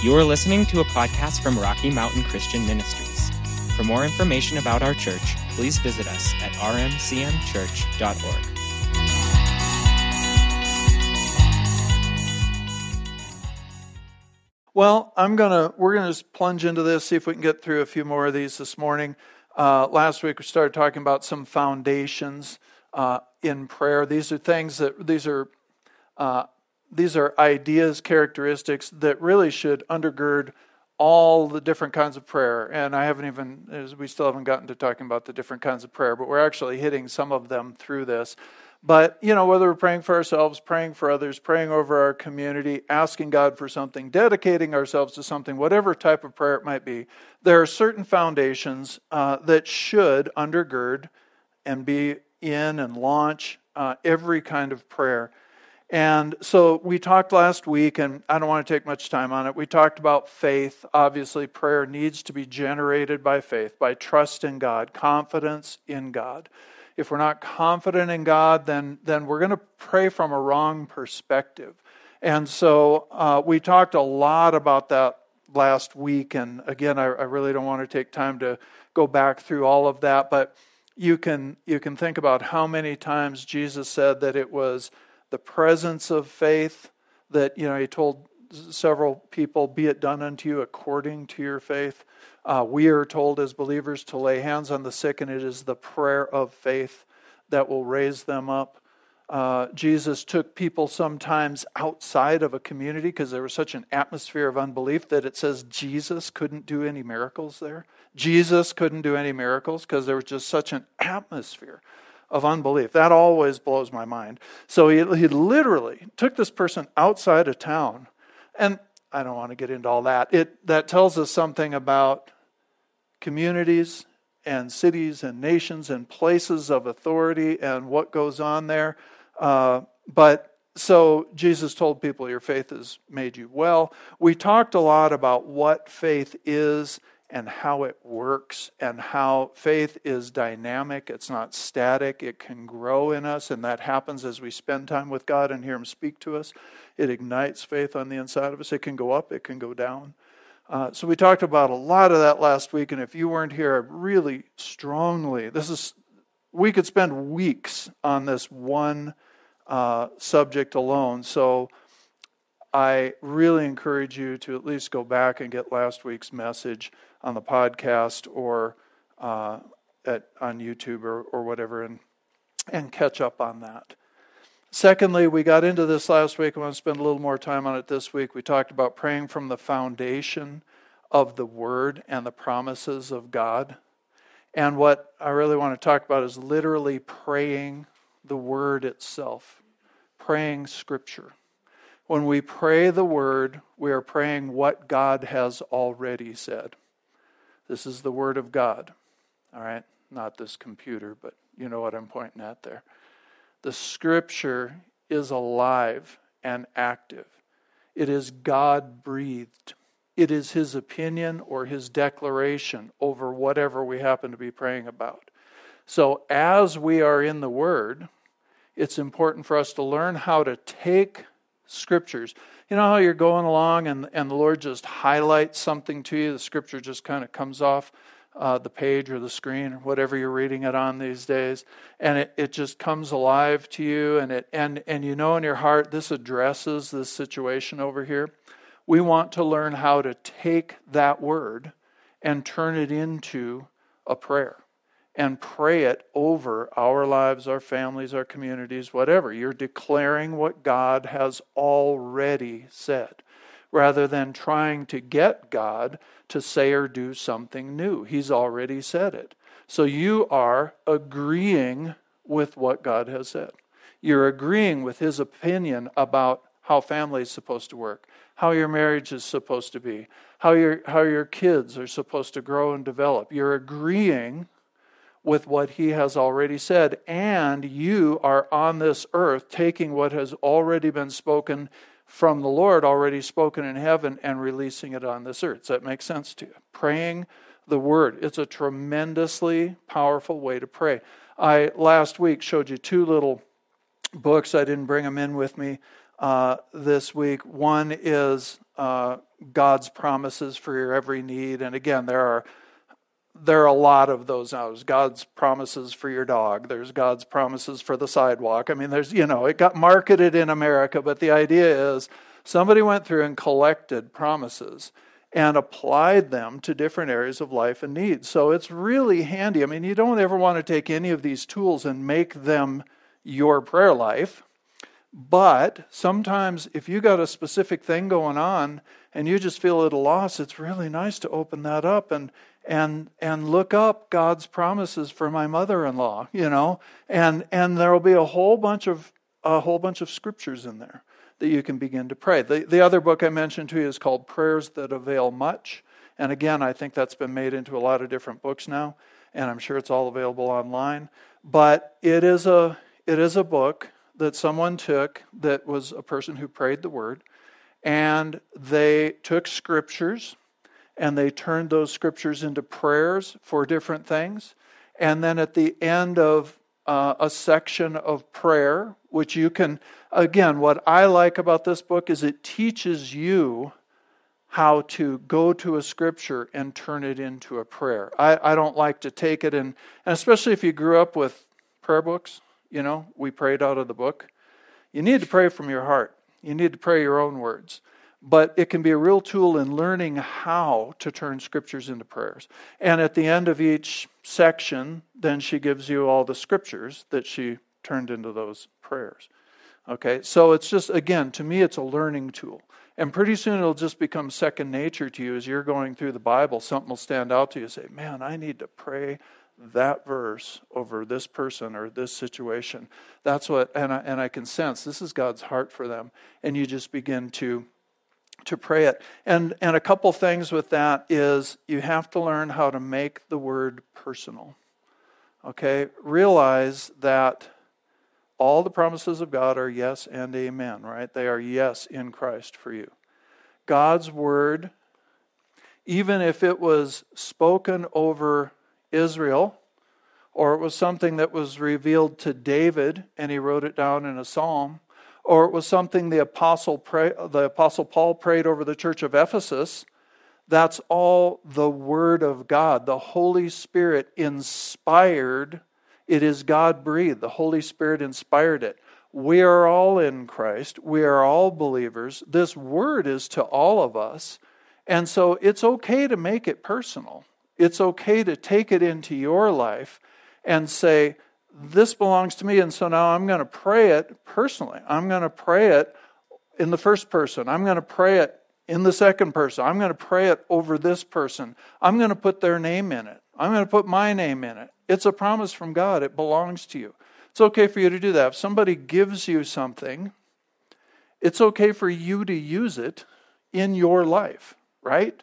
You are listening to a podcast from Rocky Mountain Christian Ministries. For more information about our church, please visit us at rmcmchurch.org. Well, I'm gonna we're gonna just plunge into this, see if we can get through a few more of these this morning. Uh, last week we started talking about some foundations uh, in prayer. These are things that these are uh, these are ideas, characteristics that really should undergird all the different kinds of prayer. And I haven't even we still haven't gotten to talking about the different kinds of prayer, but we're actually hitting some of them through this. But, you know, whether we're praying for ourselves, praying for others, praying over our community, asking God for something, dedicating ourselves to something, whatever type of prayer it might be, there are certain foundations uh, that should undergird and be in and launch uh, every kind of prayer. And so we talked last week, and I don't want to take much time on it. We talked about faith. Obviously, prayer needs to be generated by faith, by trust in God, confidence in God if we're not confident in God, then, then we're going to pray from a wrong perspective. And so uh, we talked a lot about that last week. And again, I, I, really don't want to take time to go back through all of that, but you can, you can think about how many times Jesus said that it was the presence of faith that, you know, he told several people, be it done unto you according to your faith. Uh, we are told as believers to lay hands on the sick, and it is the prayer of faith that will raise them up. Uh, Jesus took people sometimes outside of a community because there was such an atmosphere of unbelief that it says Jesus couldn't do any miracles there. Jesus couldn't do any miracles because there was just such an atmosphere of unbelief. That always blows my mind. So he, he literally took this person outside of town. And I don't want to get into all that. It, that tells us something about communities and cities and nations and places of authority and what goes on there. Uh, but so Jesus told people, Your faith has made you well. We talked a lot about what faith is and how it works, and how faith is dynamic. It's not static, it can grow in us, and that happens as we spend time with God and hear Him speak to us. It ignites faith on the inside of us. It can go up, it can go down. Uh, so we talked about a lot of that last week, and if you weren't here, I really strongly this is we could spend weeks on this one uh, subject alone. So I really encourage you to at least go back and get last week's message on the podcast or uh, at on YouTube or, or whatever, and and catch up on that. Secondly, we got into this last week. I want to spend a little more time on it this week. We talked about praying from the foundation of the Word and the promises of God. And what I really want to talk about is literally praying the Word itself, praying Scripture. When we pray the Word, we are praying what God has already said. This is the Word of God. All right? Not this computer, but you know what I'm pointing at there. The scripture is alive and active. It is God breathed. It is his opinion or his declaration over whatever we happen to be praying about. So, as we are in the Word, it's important for us to learn how to take scriptures. You know how you're going along and, and the Lord just highlights something to you, the scripture just kind of comes off uh, the page or the screen or whatever you're reading it on these days. And it, it just comes alive to you and it and and you know in your heart this addresses this situation over here. We want to learn how to take that word and turn it into a prayer and pray it over our lives our families our communities whatever you're declaring what god has already said rather than trying to get god to say or do something new. He's already said it. So you are agreeing with what God has said. You're agreeing with his opinion about how family is supposed to work, how your marriage is supposed to be, how your, how your kids are supposed to grow and develop. You're agreeing with what he has already said, and you are on this earth taking what has already been spoken from the Lord already spoken in heaven and releasing it on this earth. Does that make sense to you? Praying the word. It's a tremendously powerful way to pray. I last week showed you two little books. I didn't bring them in with me. uh, this week. One is uh, God's promises for your every need. And again, there are there are a lot of those now. There's God's promises for your dog. There's God's promises for the sidewalk. I mean, there's, you know, it got marketed in America, but the idea is somebody went through and collected promises and applied them to different areas of life and needs. So it's really handy. I mean, you don't ever want to take any of these tools and make them your prayer life. But sometimes, if you got a specific thing going on and you just feel at a loss, it's really nice to open that up and and and look up God's promises for my mother-in-law, you know, and and there will be a whole bunch of a whole bunch of scriptures in there that you can begin to pray. The the other book I mentioned to you is called Prayers That Avail Much, and again, I think that's been made into a lot of different books now, and I'm sure it's all available online. But it is a it is a book that someone took that was a person who prayed the word, and they took scriptures and they turned those scriptures into prayers for different things. And then at the end of uh, a section of prayer, which you can, again, what I like about this book is it teaches you how to go to a scripture and turn it into a prayer. I, I don't like to take it and, and especially if you grew up with prayer books, you know, we prayed out of the book. You need to pray from your heart. You need to pray your own words but it can be a real tool in learning how to turn scriptures into prayers. And at the end of each section, then she gives you all the scriptures that she turned into those prayers. Okay, so it's just, again, to me, it's a learning tool. And pretty soon it'll just become second nature to you as you're going through the Bible. Something will stand out to you. Say, man, I need to pray that verse over this person or this situation. That's what, and I, and I can sense this is God's heart for them. And you just begin to to pray it. And, and a couple things with that is you have to learn how to make the word personal. Okay? Realize that all the promises of God are yes and amen, right? They are yes in Christ for you. God's word, even if it was spoken over Israel, or it was something that was revealed to David and he wrote it down in a psalm, or it was something the apostle, pray, the apostle Paul prayed over the church of Ephesus, that's all the Word of God. The Holy Spirit inspired, it is God breathed. The Holy Spirit inspired it. We are all in Christ, we are all believers. This Word is to all of us. And so it's okay to make it personal. It's okay to take it into your life and say, this belongs to me, and so now I'm going to pray it personally. I'm going to pray it in the first person. I'm going to pray it in the second person. I'm going to pray it over this person. I'm going to put their name in it. I'm going to put my name in it. It's a promise from God, it belongs to you. It's okay for you to do that. If somebody gives you something, it's okay for you to use it in your life, right?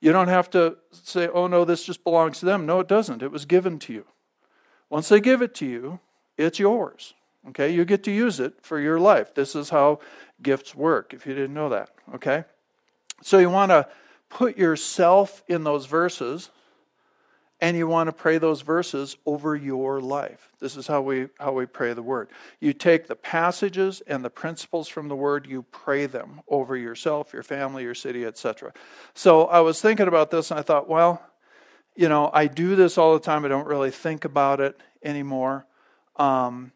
You don't have to say, oh no, this just belongs to them. No, it doesn't. It was given to you. Once they give it to you, it's yours. Okay, you get to use it for your life. This is how gifts work, if you didn't know that. Okay? So you want to put yourself in those verses and you want to pray those verses over your life. This is how we how we pray the word. You take the passages and the principles from the word, you pray them over yourself, your family, your city, etc. So I was thinking about this and I thought, well, you know, I do this all the time. I don't really think about it anymore. Um,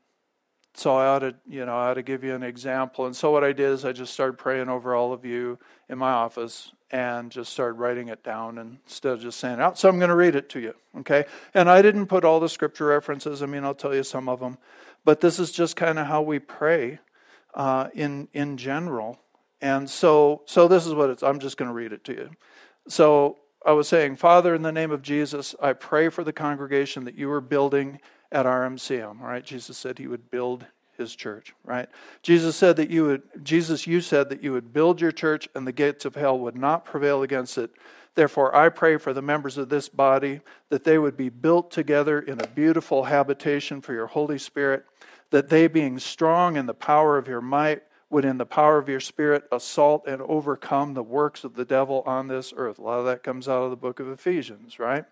so I ought to, you know, I ought to give you an example. And so what I did is I just started praying over all of you in my office and just started writing it down instead of just saying out. So I'm going to read it to you, okay? And I didn't put all the scripture references. I mean, I'll tell you some of them, but this is just kind of how we pray uh, in in general. And so, so this is what it's. I'm just going to read it to you. So I was saying, Father, in the name of Jesus, I pray for the congregation that you are building at RMCM, right? Jesus said he would build his church, right? Jesus said that you would, Jesus, you said that you would build your church and the gates of hell would not prevail against it. Therefore, I pray for the members of this body that they would be built together in a beautiful habitation for your Holy Spirit, that they, being strong in the power of your might, would, in the power of your Spirit, assault and overcome the works of the devil on this earth. A lot of that comes out of the book of Ephesians, right?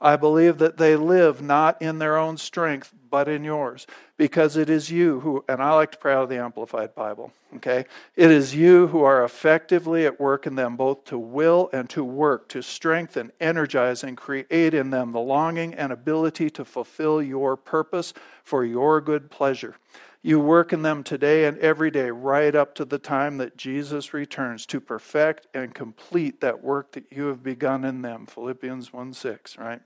I believe that they live not in their own strength, but in yours, because it is you who, and I like to pray out of the Amplified Bible, okay? It is you who are effectively at work in them, both to will and to work, to strengthen, energize, and create in them the longing and ability to fulfill your purpose for your good pleasure. You work in them today and every day, right up to the time that Jesus returns to perfect and complete that work that you have begun in them. Philippians 1 6, right?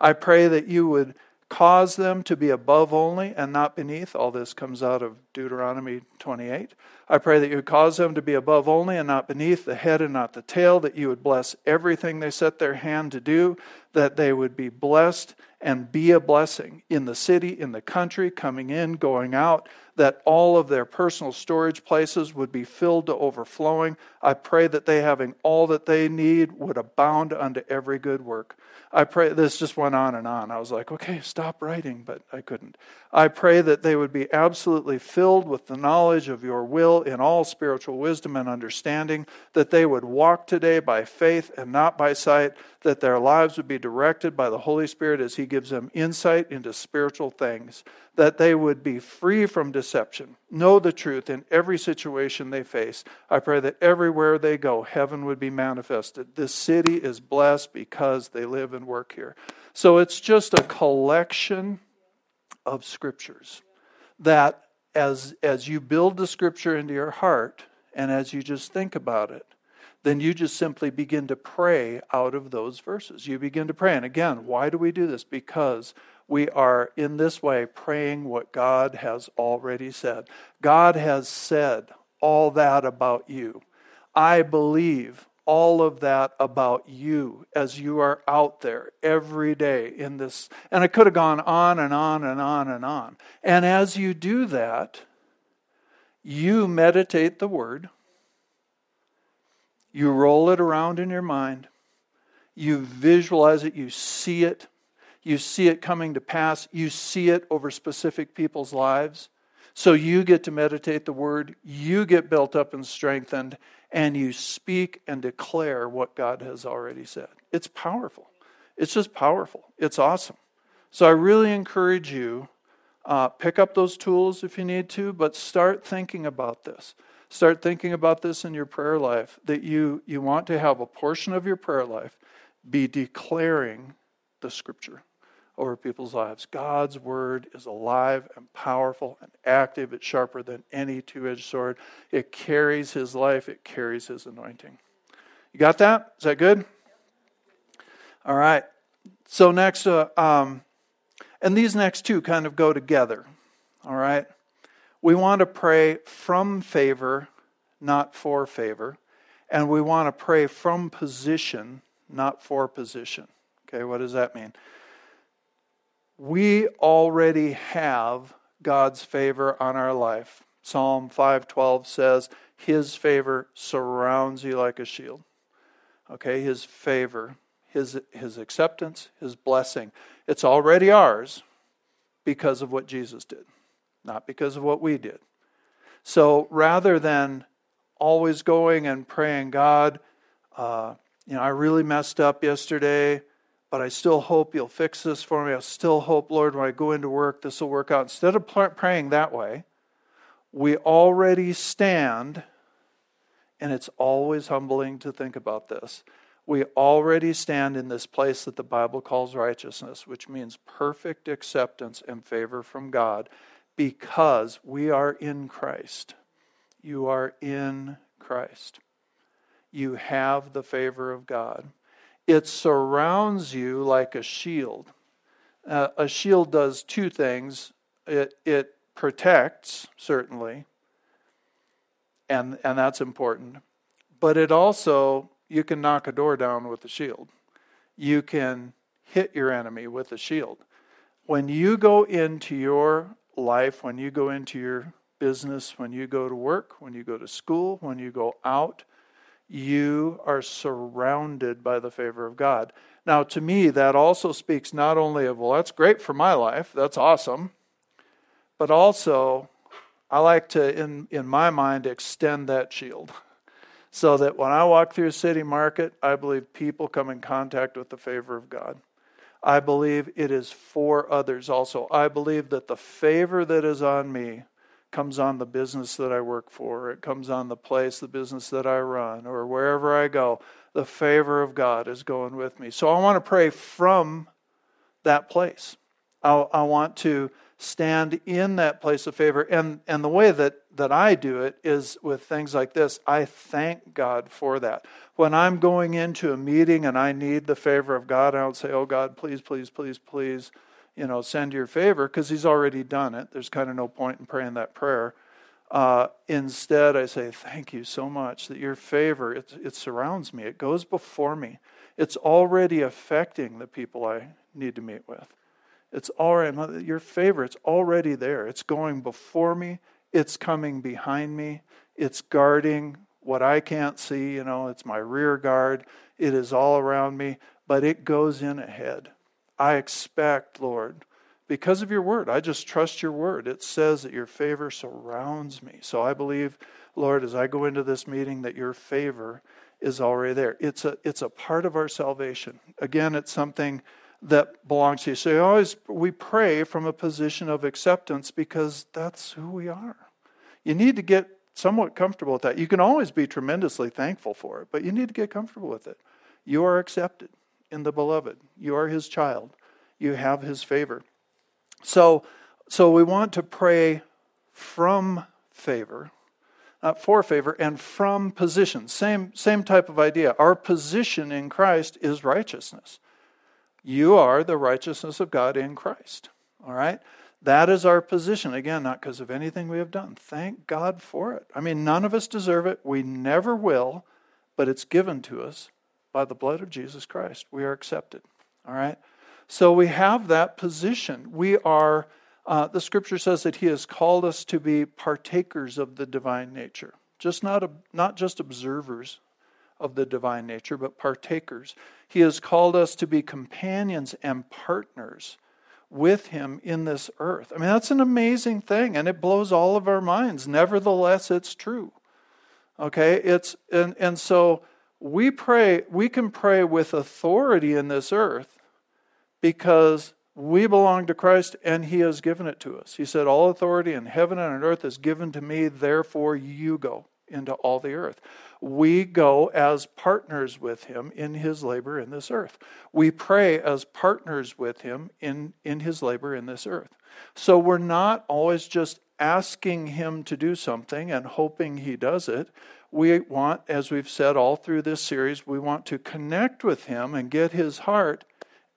I pray that you would cause them to be above only and not beneath. All this comes out of Deuteronomy 28. I pray that you would cause them to be above only and not beneath, the head and not the tail, that you would bless everything they set their hand to do, that they would be blessed and be a blessing in the city, in the country, coming in, going out, that all of their personal storage places would be filled to overflowing. I pray that they, having all that they need, would abound unto every good work. I pray, this just went on and on. I was like, okay, stop writing, but I couldn't. I pray that they would be absolutely filled with the knowledge of your will in all spiritual wisdom and understanding, that they would walk today by faith and not by sight, that their lives would be directed by the Holy Spirit as He gives them insight into spiritual things, that they would be free from deception, know the truth in every situation they face. I pray that everywhere they go, heaven would be manifested. This city is blessed because they live and work here. So it's just a collection of scriptures that as as you build the scripture into your heart and as you just think about it then you just simply begin to pray out of those verses. You begin to pray. And again, why do we do this? Because we are in this way praying what God has already said. God has said all that about you. I believe all of that about you as you are out there every day in this. And it could have gone on and on and on and on. And as you do that, you meditate the word you roll it around in your mind. You visualize it. You see it. You see it coming to pass. You see it over specific people's lives. So you get to meditate the word. You get built up and strengthened. And you speak and declare what God has already said. It's powerful. It's just powerful. It's awesome. So I really encourage you uh, pick up those tools if you need to, but start thinking about this. Start thinking about this in your prayer life that you, you want to have a portion of your prayer life be declaring the scripture over people's lives. God's word is alive and powerful and active. It's sharper than any two edged sword. It carries his life, it carries his anointing. You got that? Is that good? All right. So, next, uh, um, and these next two kind of go together. All right. We want to pray from favor, not for favor. And we want to pray from position, not for position. Okay, what does that mean? We already have God's favor on our life. Psalm 5:12 says, "His favor surrounds you like a shield." Okay, his favor, his his acceptance, his blessing. It's already ours because of what Jesus did not because of what we did. So rather than always going and praying, God, uh, you know, I really messed up yesterday, but I still hope you'll fix this for me. I still hope, Lord, when I go into work, this will work out. Instead of praying that way, we already stand, and it's always humbling to think about this. We already stand in this place that the Bible calls righteousness, which means perfect acceptance and favor from God because we are in Christ. You are in Christ. You have the favor of God. It surrounds you like a shield. Uh, a shield does two things it, it protects, certainly, and, and that's important, but it also, you can knock a door down with a shield. You can hit your enemy with a shield. When you go into your life when you go into your business, when you go to work, when you go to school, when you go out, you are surrounded by the favor of God. Now, to me, that also speaks not only of, well, that's great for my life, that's awesome, but also, I like to, in, in my mind, extend that shield so that when I walk through a city market, I believe people come in contact with the favor of God. I believe it is for others also. I believe that the favor that is on me comes on the business that I work for, it comes on the place, the business that I run, or wherever I go. The favor of God is going with me. So I want to pray from that place. I, I want to stand in that place of favor. And, and the way that, that I do it is with things like this I thank God for that. When I'm going into a meeting and I need the favor of God, I don't say, Oh God, please, please, please, please, you know, send your favor, because He's already done it. There's kind of no point in praying that prayer. Uh, instead, I say, Thank you so much that your favor, it, it surrounds me, it goes before me. It's already affecting the people I need to meet with. It's already, your favor, it's already there. It's going before me, it's coming behind me, it's guarding what I can't see, you know, it's my rear guard. It is all around me, but it goes in ahead. I expect, Lord, because of your word, I just trust your word. It says that your favor surrounds me. So I believe, Lord, as I go into this meeting, that your favor is already there. It's a, it's a part of our salvation. Again, it's something that belongs to you. So always we pray from a position of acceptance because that's who we are. You need to get somewhat comfortable with that. You can always be tremendously thankful for it, but you need to get comfortable with it. You are accepted in the beloved. You are his child. You have his favor. So so we want to pray from favor, not for favor, and from position. Same same type of idea. Our position in Christ is righteousness. You are the righteousness of God in Christ. All right? That is our position. Again, not because of anything we have done. Thank God for it. I mean, none of us deserve it. We never will, but it's given to us by the blood of Jesus Christ. We are accepted. All right? So we have that position. We are, uh, the scripture says that He has called us to be partakers of the divine nature, just not, a, not just observers of the divine nature, but partakers. He has called us to be companions and partners with Him in this earth. I mean, that's an amazing thing, and it blows all of our minds. Nevertheless, it's true. Okay? It's and, and so we pray, we can pray with authority in this earth because we belong to Christ and He has given it to us. He said, All authority in heaven and on earth is given to me, therefore you go into all the earth we go as partners with him in his labor in this earth. We pray as partners with him in, in his labor in this earth. So we're not always just asking him to do something and hoping he does it. We want, as we've said all through this series, we want to connect with him and get his heart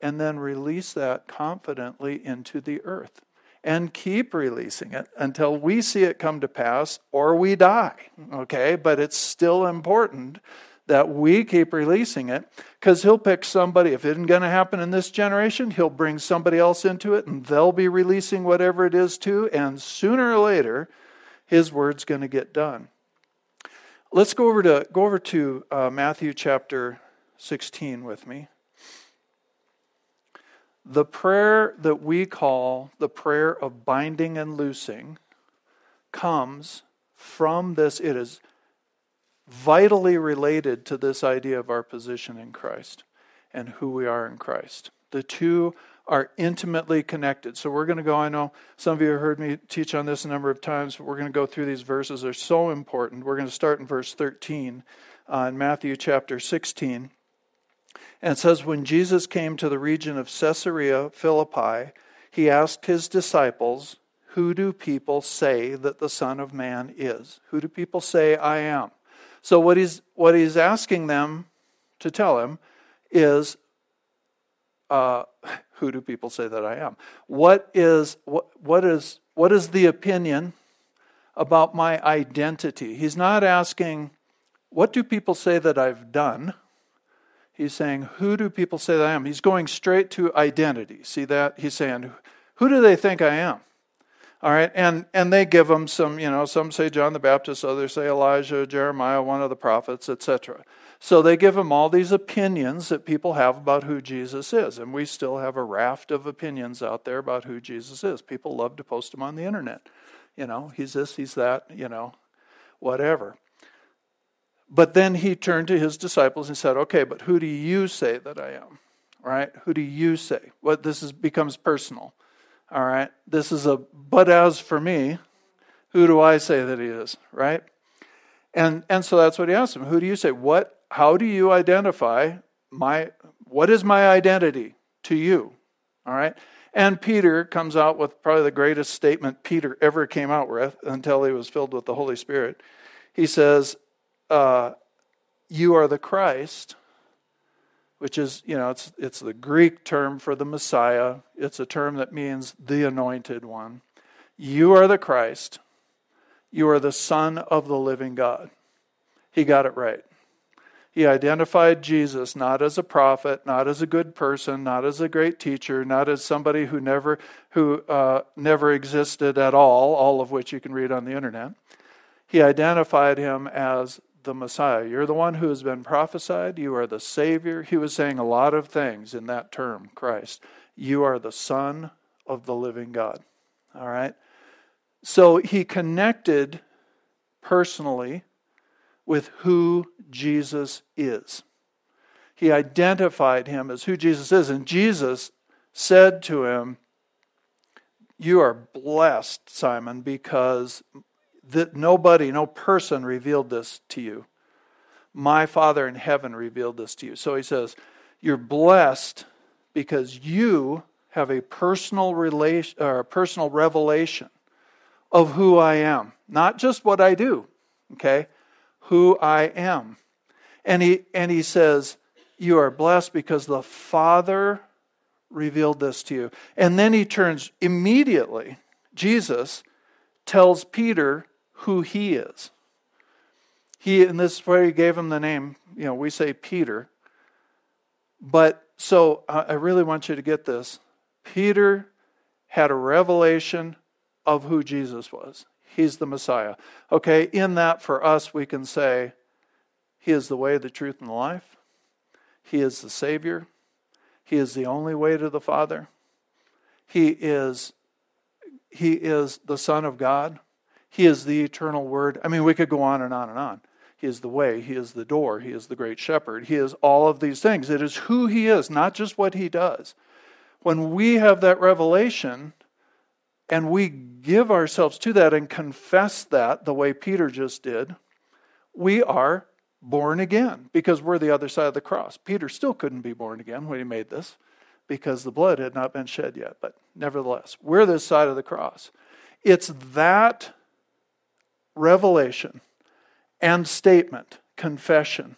and then release that confidently into the earth and keep releasing it until we see it come to pass or we die. Okay? But it's still important that we keep releasing it because he'll pick somebody. If it isn't going to happen in this generation, he'll bring somebody else into it and they'll be releasing whatever it is too. And sooner or later, his word's going to get done. Let's go over to go over to uh, Matthew chapter 16 with me. The prayer that we call the prayer of binding and loosing comes from this. It is vitally related to this idea of our position in Christ and who we are in Christ. The two are intimately connected. So we're going to go, I know some of you have heard me teach on this a number of times, but we're going to go through these verses. They're so important. We're going to start in verse 13 uh, in Matthew chapter 16. And says, When Jesus came to the region of Caesarea Philippi, he asked his disciples, Who do people say that the Son of Man is? Who do people say I am? So, what he's, what he's asking them to tell him is, uh, Who do people say that I am? What is, what, what is, what is the opinion about my identity? He's not asking, What do people say that I've done? He's saying, Who do people say that I am? He's going straight to identity. See that? He's saying, Who do they think I am? All right, and, and they give him some, you know, some say John the Baptist, others say Elijah, Jeremiah, one of the prophets, etc. So they give him all these opinions that people have about who Jesus is. And we still have a raft of opinions out there about who Jesus is. People love to post them on the internet. You know, he's this, he's that, you know, whatever. But then he turned to his disciples and said, Okay, but who do you say that I am? right? Who do you say? What this is becomes personal. All right? This is a but as for me, who do I say that he is, right? And and so that's what he asked him. Who do you say? What how do you identify my what is my identity to you? All right? And Peter comes out with probably the greatest statement Peter ever came out with until he was filled with the Holy Spirit. He says, uh, You are the Christ, which is, you know, it's, it's the Greek term for the Messiah. It's a term that means the anointed one. You are the Christ. You are the Son of the living God. He got it right. He identified Jesus not as a prophet, not as a good person, not as a great teacher, not as somebody who never who uh, never existed at all, all of which you can read on the internet. He identified him as the Messiah. You're the one who has been prophesied. You are the Savior. He was saying a lot of things in that term, Christ. You are the Son of the living God. All right? So he connected personally with who Jesus is. He identified him as who Jesus is. And Jesus said to him, You are blessed, Simon, because that nobody, no person revealed this to you. My Father in heaven revealed this to you. So he says, You're blessed because you have a personal relation or a personal revelation of who I am. Not just what I do, okay? who I am. And he, and he says, You are blessed because the Father revealed this to you. And then he turns immediately, Jesus tells Peter who he is. He, and this is where he gave him the name, you know, we say Peter. But so I really want you to get this. Peter had a revelation of who Jesus was. He's the Messiah. Okay, in that for us, we can say, He is the way, the truth, and the life. He is the Savior. He is the only way to the Father. He is, he is the Son of God. He is the eternal Word. I mean, we could go on and on and on. He is the way. He is the door. He is the great shepherd. He is all of these things. It is who He is, not just what He does. When we have that revelation, and we give ourselves to that and confess that the way Peter just did, we are born again because we're the other side of the cross. Peter still couldn't be born again when he made this because the blood had not been shed yet, but nevertheless, we're this side of the cross. It's that revelation and statement, confession,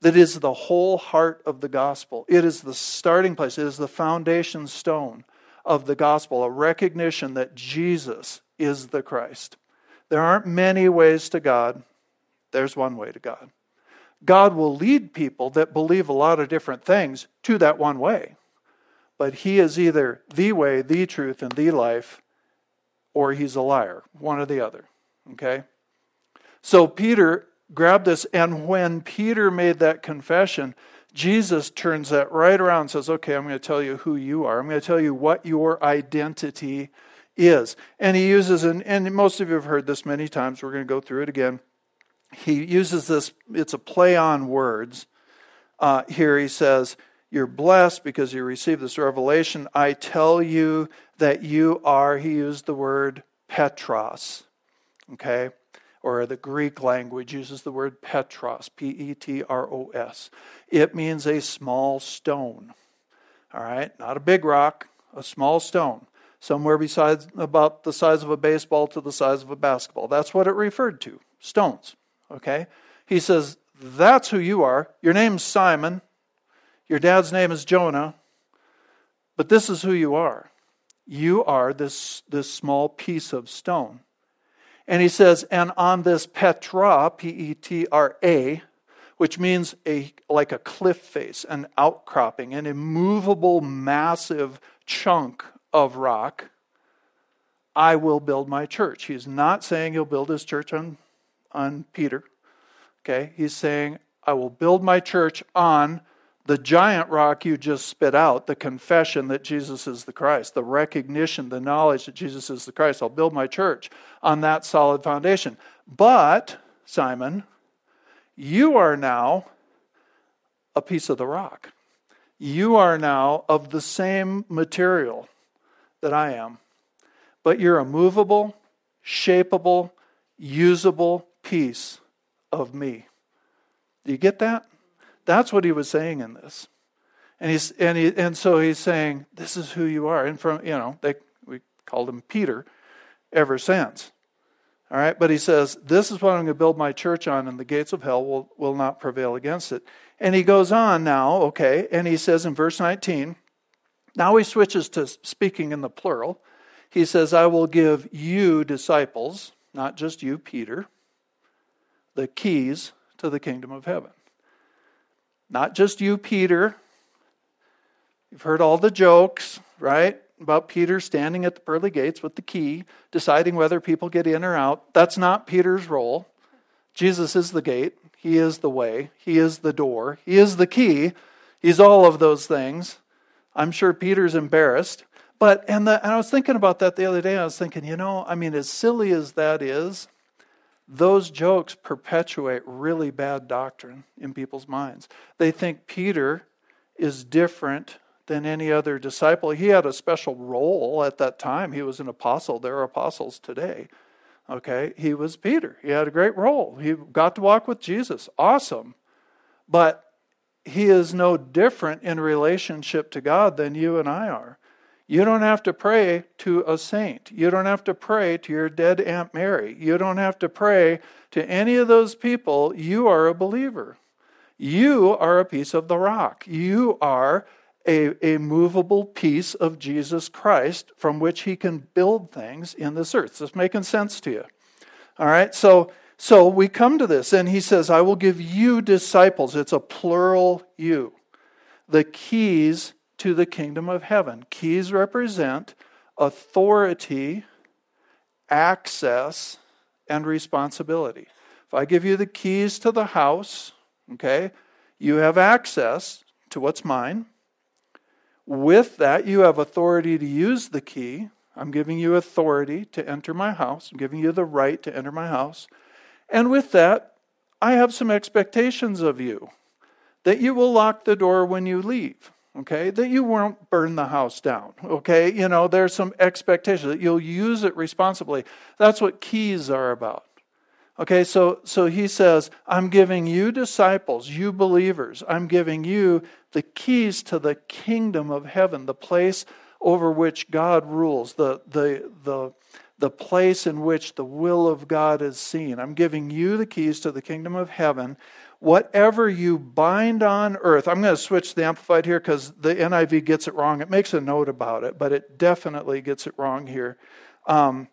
that is the whole heart of the gospel. It is the starting place, it is the foundation stone of the gospel, a recognition that Jesus is the Christ. There aren't many ways to God, there's one way to God. God will lead people that believe a lot of different things to that one way. But He is either the way, the truth, and the life, or He's a liar, one or the other. Okay? So Peter grabbed this, and when Peter made that confession, Jesus turns that right around and says, Okay, I'm going to tell you who you are. I'm going to tell you what your identity is. And he uses, an, and most of you have heard this many times. We're going to go through it again. He uses this, it's a play on words. Uh, here he says, You're blessed because you received this revelation. I tell you that you are, he used the word Petros. Okay? Or the Greek language uses the word petros, P E T R O S. It means a small stone. All right, not a big rock, a small stone, somewhere besides about the size of a baseball to the size of a basketball. That's what it referred to stones. Okay? He says, That's who you are. Your name's Simon. Your dad's name is Jonah. But this is who you are. You are this, this small piece of stone. And he says, and on this Petra, P E T R A, which means a like a cliff face, an outcropping, an immovable, massive chunk of rock, I will build my church. He's not saying he'll build his church on, on Peter. Okay, he's saying, I will build my church on the giant rock you just spit out, the confession that Jesus is the Christ, the recognition, the knowledge that Jesus is the Christ. I'll build my church on that solid foundation. But, Simon, you are now a piece of the rock. You are now of the same material that I am, but you're a movable, shapeable, usable piece of me. Do you get that? That's what he was saying in this. And he's and he and so he's saying, This is who you are. And from you know, they we called him Peter ever since. All right, but he says, This is what I'm going to build my church on, and the gates of hell will, will not prevail against it. And he goes on now, okay, and he says in verse 19, now he switches to speaking in the plural. He says, I will give you disciples, not just you, Peter, the keys to the kingdom of heaven. Not just you, Peter. You've heard all the jokes, right? About Peter standing at the pearly gates with the key, deciding whether people get in or out. That's not Peter's role. Jesus is the gate. He is the way. He is the door. He is the key. He's all of those things. I'm sure Peter's embarrassed. But, and, the, and I was thinking about that the other day. I was thinking, you know, I mean, as silly as that is, those jokes perpetuate really bad doctrine in people's minds. They think Peter is different than any other disciple. He had a special role at that time. He was an apostle. There are apostles today. Okay, he was Peter. He had a great role. He got to walk with Jesus. Awesome. But he is no different in relationship to God than you and I are. You don't have to pray to a saint. You don't have to pray to your dead Aunt Mary. You don't have to pray to any of those people. You are a believer. You are a piece of the rock. You are a, a movable piece of Jesus Christ from which he can build things in this earth. Is this making sense to you? All right, so so we come to this, and he says, I will give you disciples. It's a plural you. The keys to the kingdom of heaven. Keys represent authority, access, and responsibility. If I give you the keys to the house, okay, you have access to what's mine. With that, you have authority to use the key. I'm giving you authority to enter my house. I'm giving you the right to enter my house. And with that, I have some expectations of you that you will lock the door when you leave, okay? That you won't burn the house down, okay? You know, there's some expectations that you'll use it responsibly. That's what keys are about. Okay, so so he says, I'm giving you disciples, you believers. I'm giving you the keys to the kingdom of heaven, the place over which God rules, the, the, the, the place in which the will of God is seen. I'm giving you the keys to the kingdom of heaven. Whatever you bind on earth, I'm going to switch the Amplified here because the NIV gets it wrong. It makes a note about it, but it definitely gets it wrong here. Um,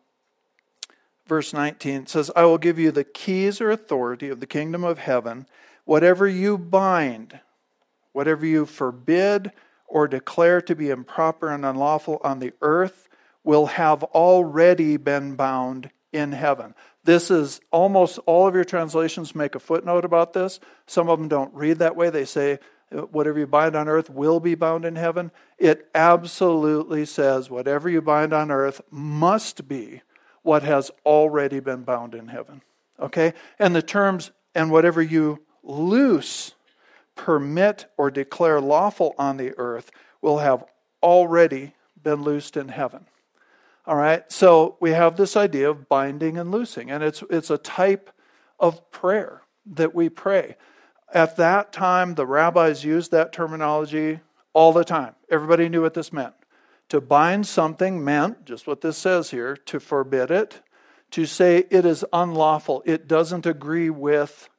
verse 19 says, I will give you the keys or authority of the kingdom of heaven. Whatever you bind, Whatever you forbid or declare to be improper and unlawful on the earth will have already been bound in heaven. This is almost all of your translations make a footnote about this. Some of them don't read that way. They say, whatever you bind on earth will be bound in heaven. It absolutely says, whatever you bind on earth must be what has already been bound in heaven. Okay? And the terms, and whatever you loose permit or declare lawful on the earth will have already been loosed in heaven. All right, so we have this idea of binding and loosing, and it's, it's a type of prayer that we pray. At that time, the rabbis used that terminology all the time. Everybody knew what this meant. To bind something meant, just what this says here, to forbid it, to say it is unlawful, it doesn't agree with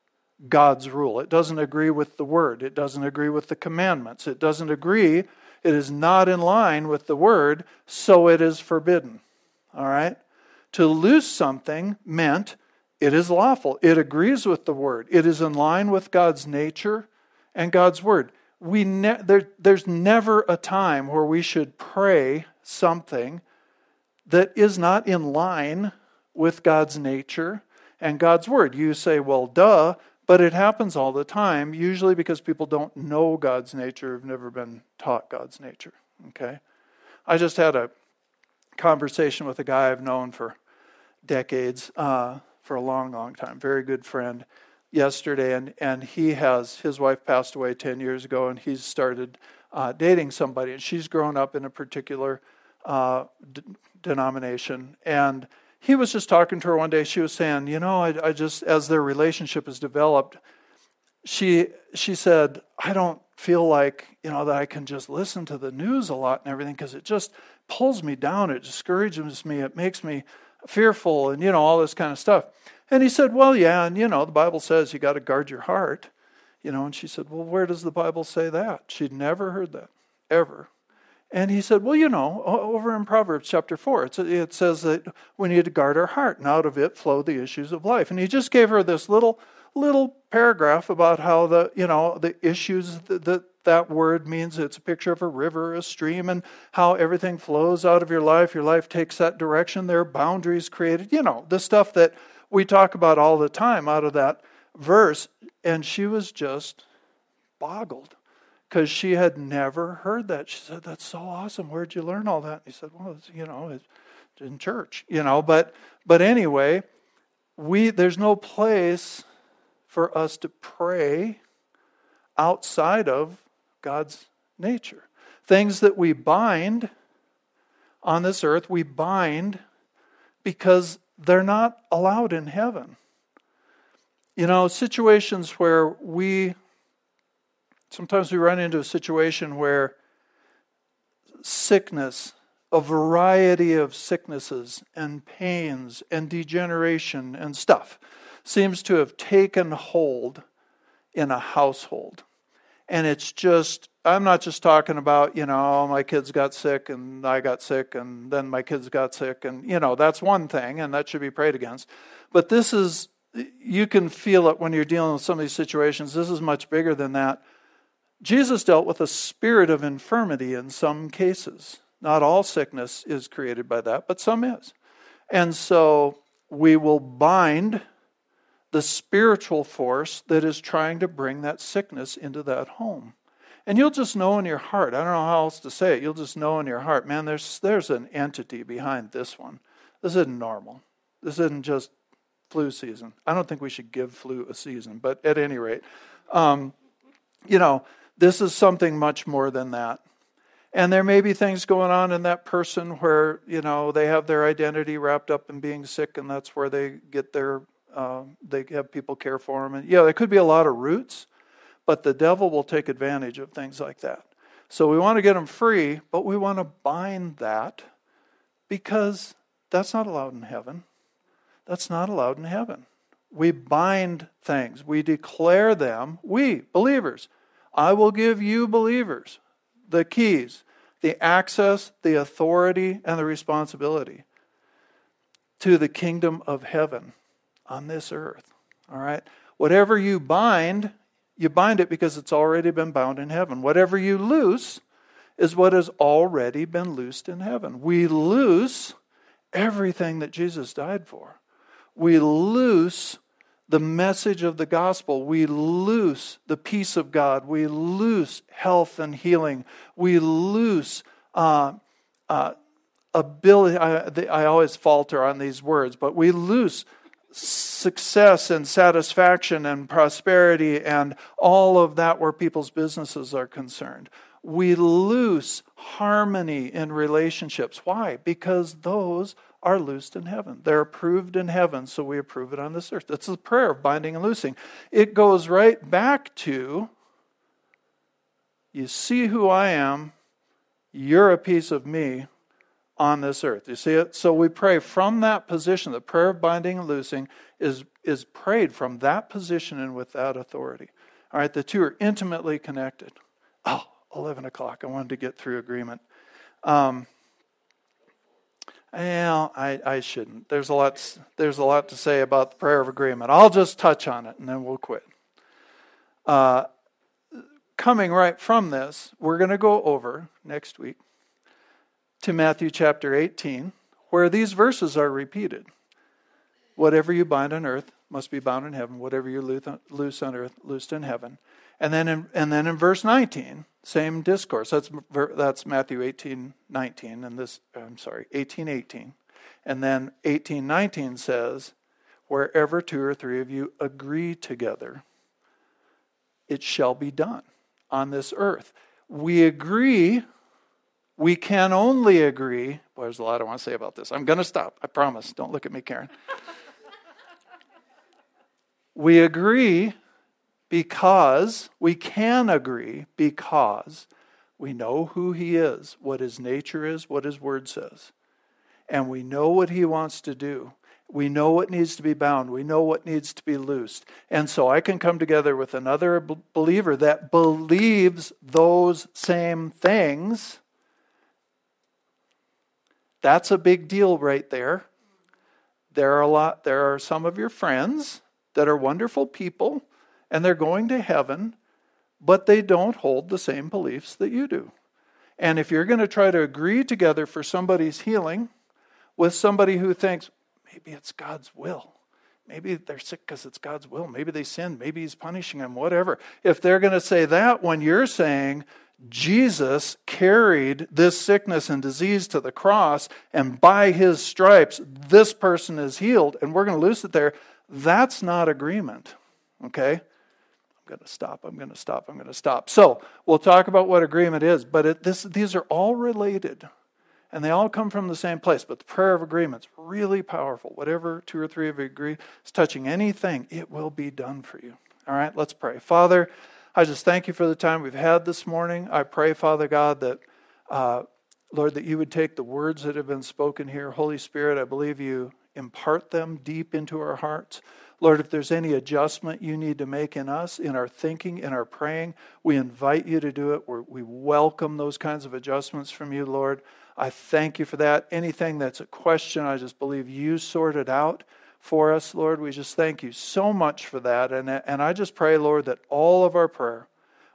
God's rule. It doesn't agree with the word. It doesn't agree with the commandments. It doesn't agree. It is not in line with the word, so it is forbidden. All right? To loose something meant it is lawful. It agrees with the word. It is in line with God's nature and God's word. We ne- there, there's never a time where we should pray something that is not in line with God's nature and God's word. You say, well, duh, but it happens all the time, usually because people don't know God's nature, have never been taught God's nature. Okay? I just had a conversation with a guy I've known for decades, uh, for a long, long time, very good friend, yesterday, and, and he has, his wife passed away 10 years ago, and he's started uh, dating somebody, and she's grown up in a particular uh, d- denomination. And he was just talking to her one day. She was saying, You know, I, I just, as their relationship has developed, she, she said, I don't feel like, you know, that I can just listen to the news a lot and everything because it just pulls me down. It discourages me. It makes me fearful and, you know, all this kind of stuff. And he said, Well, yeah, and, you know, the Bible says you got to guard your heart. You know, and she said, Well, where does the Bible say that? She'd never heard that, ever. And he said, Well, you know, over in Proverbs chapter 4, it says that we need to guard our heart, and out of it flow the issues of life. And he just gave her this little, little paragraph about how the, you know, the issues that, that that word means it's a picture of a river, a stream, and how everything flows out of your life. Your life takes that direction. There are boundaries created. You know, the stuff that we talk about all the time out of that verse. And she was just boggled because she had never heard that. She said, That's so awesome. Where'd you learn all that? he said, Well, you know, it's in church, you know. But, but anyway, we, there's no place for us to pray outside of God's nature. Things that we bind on this earth, we bind because they're not allowed in heaven. You know, situations where we sometimes we run into a situation where sickness, a variety of sicknesses and pains and degeneration and stuff seems to have taken hold in a household. And it's just, I'm not just talking about, you know, oh, my kids got sick and I got sick and then my kids got sick. And, you know, that's one thing and that should be prayed against. But this is, you can feel it when you're dealing with some of these situations. This is much bigger than that. Jesus dealt with a spirit of infirmity in some cases. Not all sickness is created by that, but some is. And so we will bind the spiritual force that is trying to bring that sickness into that home. And you'll just know in your heart, I don't know how else to say it, you'll just know in your heart, man, there's, there's an entity behind this one. This isn't normal. This isn't just flu season. I don't think we should give flu a season, but at any rate, um, you know, this is something much more than that. And there may be things going on in that person where, you know, they have their identity wrapped up in being sick, and that's where they get their um, they have people care for them. And yeah, there could be a lot of roots, but the devil will take advantage of things like that. So we want to get them free, but we want to bind that because that's not allowed in heaven. That's not allowed in heaven. We bind things, we declare them, we, believers. I will give you, believers, the keys, the access, the authority, and the responsibility to the kingdom of heaven on this earth. All right? Whatever you bind, you bind it because it's already been bound in heaven. Whatever you loose is what has already been loosed in heaven. We loose everything that Jesus died for. We loose the message of the gospel. We loose the peace of God. We loose health and healing. We loose uh, uh, ability. I, I always falter on these words, but we loose success and satisfaction and prosperity and all of that where people's businesses are concerned. We lose harmony in relationships. Why? Because those are loosed in heaven. They're approved in heaven, so we approve it on this earth. That's the prayer of binding and loosing. It goes right back to you see who I am, you're a piece of me, on this earth. You see it? So we pray from that position. The prayer of binding and loosing is, is prayed from that position and with that authority. All right, the two are intimately connected. Oh, 11 o'clock. I wanted to get through agreement. Um, well, I, I shouldn't. There's a lot. There's a lot to say about the prayer of agreement. I'll just touch on it and then we'll quit. Uh, coming right from this, we're going to go over next week to Matthew chapter 18, where these verses are repeated. Whatever you bind on earth must be bound in heaven. Whatever you loose on earth, loosed in heaven. And then in, and then in verse 19, same discourse. That's, that's Matthew 18, 19. And this, I'm sorry, 18, 18. And then 18, 19 says, Wherever two or three of you agree together, it shall be done on this earth we agree, we can only agree. Boy, there's a lot I want to say about this. I'm going to stop. I promise. Don't look at me, Karen. we agree because we can agree because we know who he is, what his nature is, what his word says. And we know what he wants to do. We know what needs to be bound. We know what needs to be loosed. And so I can come together with another believer that believes those same things. That's a big deal right there. There are a lot there are some of your friends that are wonderful people and they're going to heaven, but they don't hold the same beliefs that you do. And if you're going to try to agree together for somebody's healing with somebody who thinks maybe it's God's will, maybe they're sick because it's God's will, maybe they sinned, maybe He's punishing them, whatever. If they're going to say that when you're saying, Jesus carried this sickness and disease to the cross, and by his stripes, this person is healed, and we're going to lose it there. That's not agreement. Okay? Going to stop. I'm going to stop. I'm going to stop. So we'll talk about what agreement is, but it, this, these are all related. And they all come from the same place. But the prayer of agreement is really powerful. Whatever two or three of you agree is touching anything, it will be done for you. All right, let's pray. Father, I just thank you for the time we've had this morning. I pray, Father God, that, uh, Lord, that you would take the words that have been spoken here. Holy Spirit, I believe you impart them deep into our hearts. Lord, if there's any adjustment you need to make in us, in our thinking, in our praying, we invite you to do it. We're, we welcome those kinds of adjustments from you, Lord. I thank you for that. Anything that's a question, I just believe you sorted out for us, Lord. We just thank you so much for that. And, and I just pray, Lord, that all of our prayer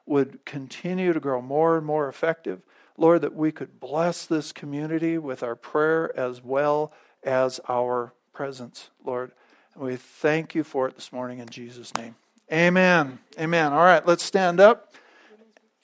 would continue to grow more and more effective. Lord, that we could bless this community with our prayer as well as our presence, Lord. We thank you for it this morning in Jesus' name. Amen. Amen. All right, let's stand up.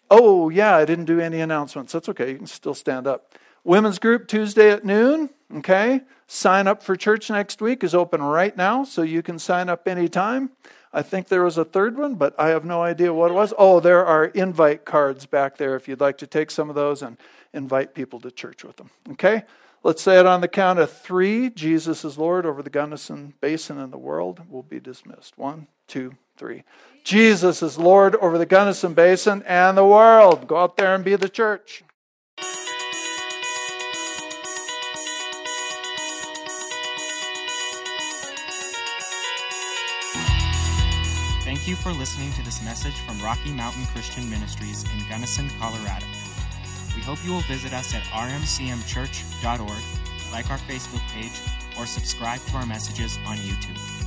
Oh, yeah, I didn't do any announcements. That's okay. You can still stand up. Women's group Tuesday at noon. Okay. Sign up for church next week is open right now, so you can sign up anytime. I think there was a third one, but I have no idea what it was. Oh, there are invite cards back there if you'd like to take some of those and invite people to church with them. Okay? Let's say it on the count of three. Jesus is Lord over the Gunnison Basin and the world. We'll be dismissed. One, two, three. Jesus is Lord over the Gunnison Basin and the world. Go out there and be the church. Thank you for listening to this message from Rocky Mountain Christian Ministries in Gunnison, Colorado. We hope you will visit us at rmcmchurch.org, like our Facebook page, or subscribe to our messages on YouTube.